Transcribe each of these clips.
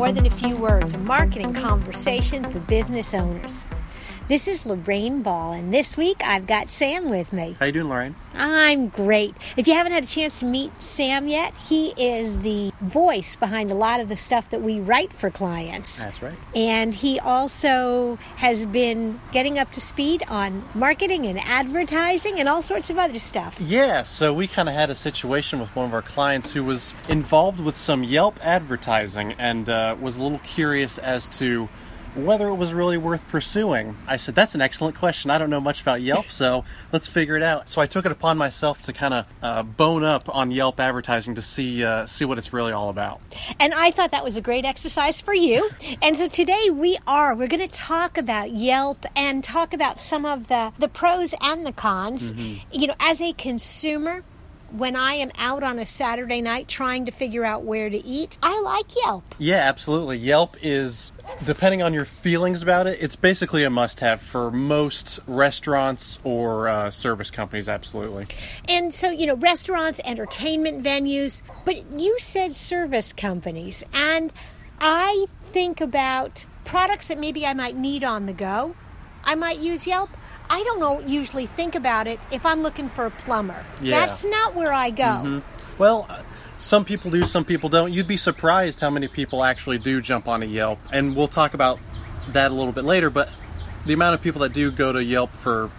more than a few words, a marketing conversation for business owners. This is Lorraine Ball, and this week I've got Sam with me. How you doing, Lorraine? I'm great. If you haven't had a chance to meet Sam yet, he is the voice behind a lot of the stuff that we write for clients. That's right. And he also has been getting up to speed on marketing and advertising and all sorts of other stuff. Yeah, so we kind of had a situation with one of our clients who was involved with some Yelp advertising and uh, was a little curious as to whether it was really worth pursuing. I said, That's an excellent question. I don't know much about Yelp, so let's figure it out. So I took it upon myself to kind of uh, bone up on Yelp advertising to see, uh, see what it's really all about. And I thought that was a great exercise for you. And so today we are, we're going to talk about Yelp and talk about some of the, the pros and the cons. Mm-hmm. You know, as a consumer, when I am out on a Saturday night trying to figure out where to eat, I like Yelp. Yeah, absolutely. Yelp is, depending on your feelings about it, it's basically a must have for most restaurants or uh, service companies, absolutely. And so, you know, restaurants, entertainment venues, but you said service companies. And I think about products that maybe I might need on the go. I might use Yelp. I don't know usually think about it if I'm looking for a plumber. Yeah. That's not where I go. Mm-hmm. Well, uh, some people do, some people don't. You'd be surprised how many people actually do jump on a Yelp, and we'll talk about that a little bit later. But the amount of people that do go to Yelp for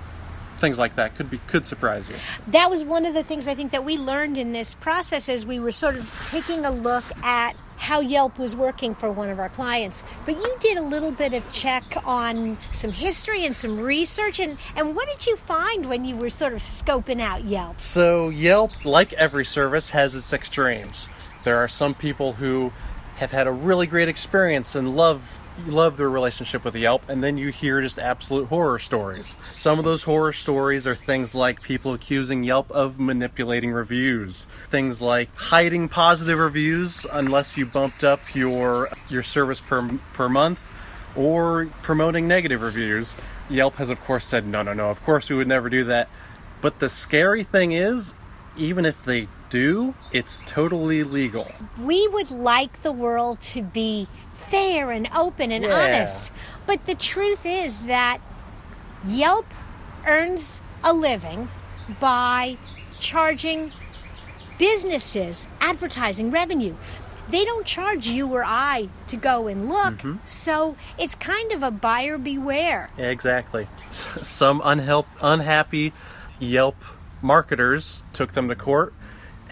things like that could be could surprise you. That was one of the things I think that we learned in this process as we were sort of taking a look at how Yelp was working for one of our clients. But you did a little bit of check on some history and some research and, and what did you find when you were sort of scoping out Yelp? So Yelp, like every service, has its extremes. There are some people who have had a really great experience and love love their relationship with Yelp, and then you hear just absolute horror stories. Some of those horror stories are things like people accusing Yelp of manipulating reviews, things like hiding positive reviews unless you bumped up your your service per per month, or promoting negative reviews. Yelp has, of course, said no, no, no. Of course, we would never do that. But the scary thing is, even if they do, it's totally legal. We would like the world to be fair and open and yeah. honest. But the truth is that Yelp earns a living by charging businesses advertising revenue. They don't charge you or I to go and look, mm-hmm. so it's kind of a buyer beware. Exactly. Some unhelp, unhappy Yelp marketers took them to court,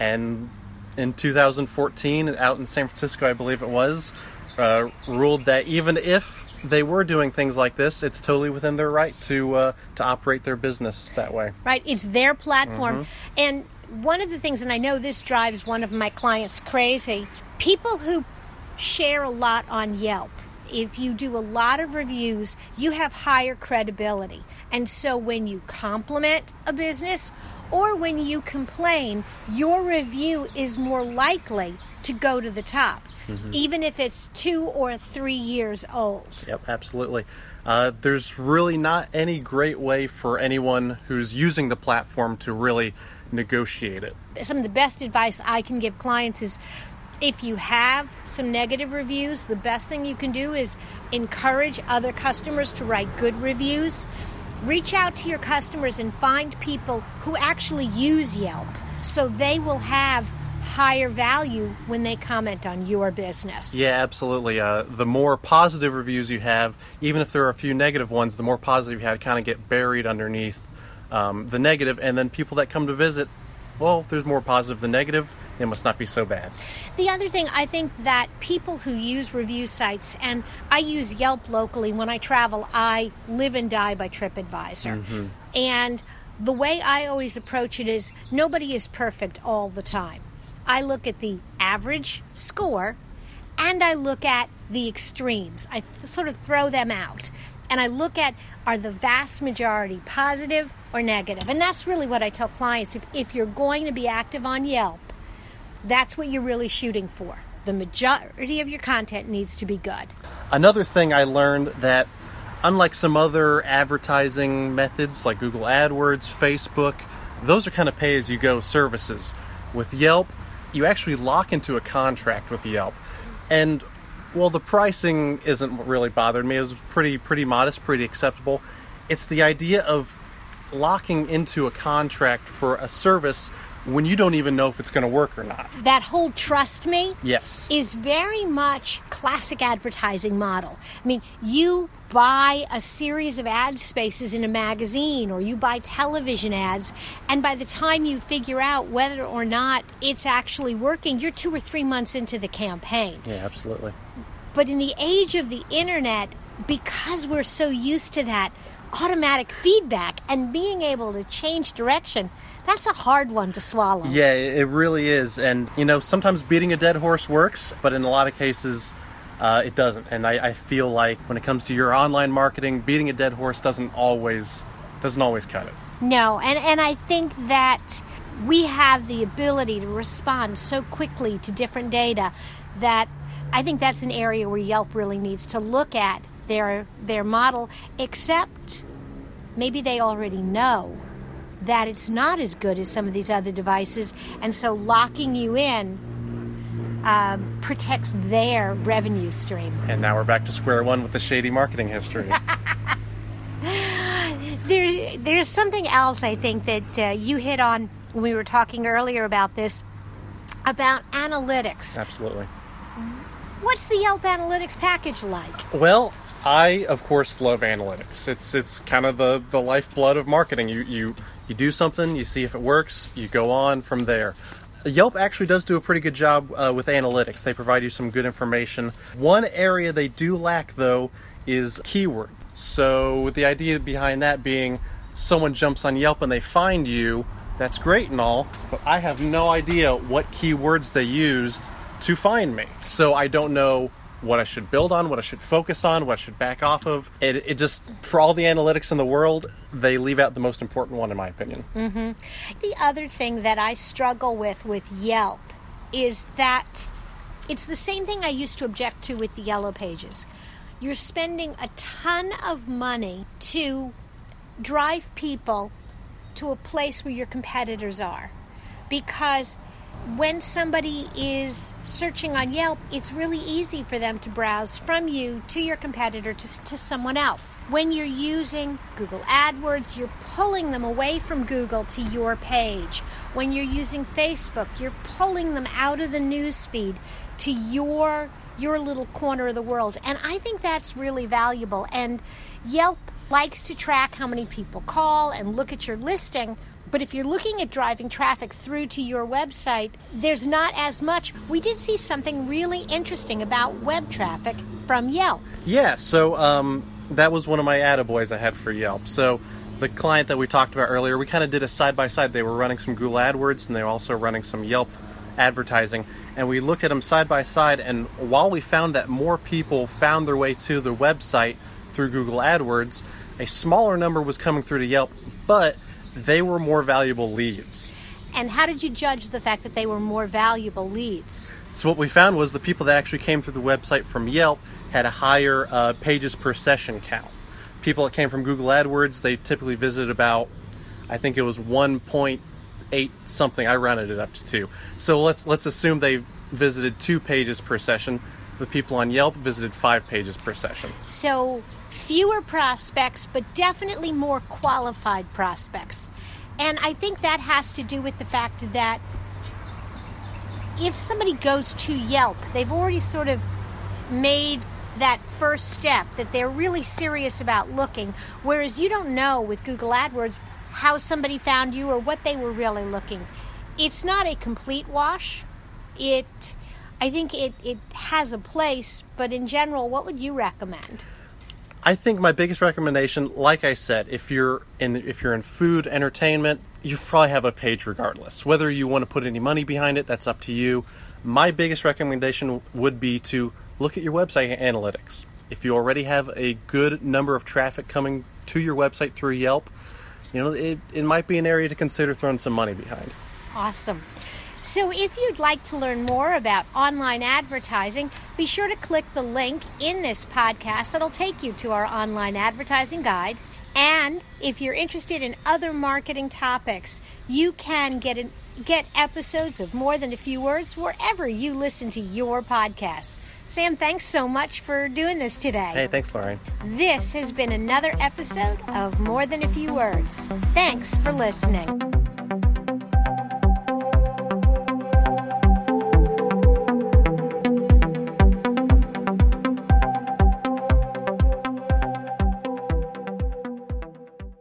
and in 2014, out in San Francisco, I believe it was, uh, ruled that even if they were doing things like this, it's totally within their right to uh, to operate their business that way. Right, it's their platform, mm-hmm. and one of the things, and I know this drives one of my clients crazy. People who share a lot on Yelp. If you do a lot of reviews, you have higher credibility. And so when you compliment a business or when you complain, your review is more likely to go to the top mm-hmm. even if it's two or three years old. Yep, absolutely. Uh, there's really not any great way for anyone who's using the platform to really negotiate it. Some of the best advice I can give clients is if you have some negative reviews, the best thing you can do is encourage other customers to write good reviews. Reach out to your customers and find people who actually use Yelp so they will have higher value when they comment on your business. Yeah, absolutely. Uh, the more positive reviews you have, even if there are a few negative ones, the more positive you have kind of get buried underneath um, the negative, and then people that come to visit, well, there's more positive than negative. It must not be so bad. The other thing, I think that people who use review sites, and I use Yelp locally when I travel, I live and die by TripAdvisor. Mm-hmm. And the way I always approach it is nobody is perfect all the time. I look at the average score and I look at the extremes. I th- sort of throw them out. And I look at are the vast majority positive or negative? And that's really what I tell clients. If, if you're going to be active on Yelp, that's what you're really shooting for. The majority of your content needs to be good. Another thing I learned that unlike some other advertising methods like Google AdWords, Facebook, those are kind of pay as you go services. With Yelp, you actually lock into a contract with Yelp. And Well, the pricing isn't what really bothered me. It was pretty pretty modest, pretty acceptable. It's the idea of locking into a contract for a service when you don't even know if it's going to work or not. That whole trust me Yes. is very much classic advertising model. I mean, you buy a series of ad spaces in a magazine or you buy television ads and by the time you figure out whether or not it's actually working, you're 2 or 3 months into the campaign. Yeah, absolutely. But in the age of the internet, because we're so used to that automatic feedback and being able to change direction, that's a hard one to swallow. Yeah, it really is. And, you know, sometimes beating a dead horse works, but in a lot of cases, uh, it doesn't. And I, I feel like when it comes to your online marketing, beating a dead horse doesn't always doesn't always cut it. No, and, and I think that we have the ability to respond so quickly to different data that I think that's an area where Yelp really needs to look at their their model, except maybe they already know that it's not as good as some of these other devices, and so locking you in um, protects their revenue stream. And now we're back to square one with the shady marketing history. There, there's something else I think that uh, you hit on when we were talking earlier about this about analytics. Absolutely. What's the Yelp Analytics package like? Well, I of course love analytics. It's it's kind of the the lifeblood of marketing. You you you do something, you see if it works, you go on from there. Yelp actually does do a pretty good job uh, with analytics. They provide you some good information. One area they do lack though is keyword. So the idea behind that being someone jumps on Yelp and they find you, that's great and all, but I have no idea what keywords they used to find me. So I don't know what I should build on, what I should focus on, what I should back off of. It, it just, for all the analytics in the world, they leave out the most important one, in my opinion. Mm-hmm. The other thing that I struggle with with Yelp is that it's the same thing I used to object to with the Yellow Pages. You're spending a ton of money to drive people to a place where your competitors are. Because when somebody is searching on Yelp, it's really easy for them to browse from you to your competitor to, to someone else. When you're using Google AdWords, you're pulling them away from Google to your page. When you're using Facebook, you're pulling them out of the news feed to your your little corner of the world. And I think that's really valuable. And Yelp likes to track how many people call and look at your listing. But if you're looking at driving traffic through to your website, there's not as much. We did see something really interesting about web traffic from Yelp. Yeah, so um, that was one of my attaboys I had for Yelp. So the client that we talked about earlier, we kind of did a side by side. They were running some Google AdWords and they were also running some Yelp advertising. And we looked at them side by side. And while we found that more people found their way to the website through Google AdWords, a smaller number was coming through to Yelp, but they were more valuable leads. And how did you judge the fact that they were more valuable leads? So what we found was the people that actually came through the website from Yelp had a higher uh, pages per session count. People that came from Google AdWords, they typically visited about, I think it was 1.8 something. I rounded it up to two. So let's let's assume they visited two pages per session. The people on Yelp visited five pages per session. So fewer prospects, but definitely more qualified prospects. And I think that has to do with the fact that if somebody goes to Yelp, they've already sort of made that first step that they're really serious about looking. Whereas you don't know with Google AdWords how somebody found you or what they were really looking. It's not a complete wash. It I think it, it has a place, but in general, what would you recommend? I think my biggest recommendation, like I said, if you're in if you're in food entertainment, you probably have a page regardless. Whether you want to put any money behind it, that's up to you. My biggest recommendation would be to look at your website analytics. If you already have a good number of traffic coming to your website through Yelp, you know it, it might be an area to consider throwing some money behind. Awesome. So, if you'd like to learn more about online advertising, be sure to click the link in this podcast that'll take you to our online advertising guide. And if you're interested in other marketing topics, you can get an get episodes of More Than a Few Words wherever you listen to your podcasts. Sam, thanks so much for doing this today. Hey, thanks, Lorraine. This has been another episode of More Than a Few Words. Thanks for listening.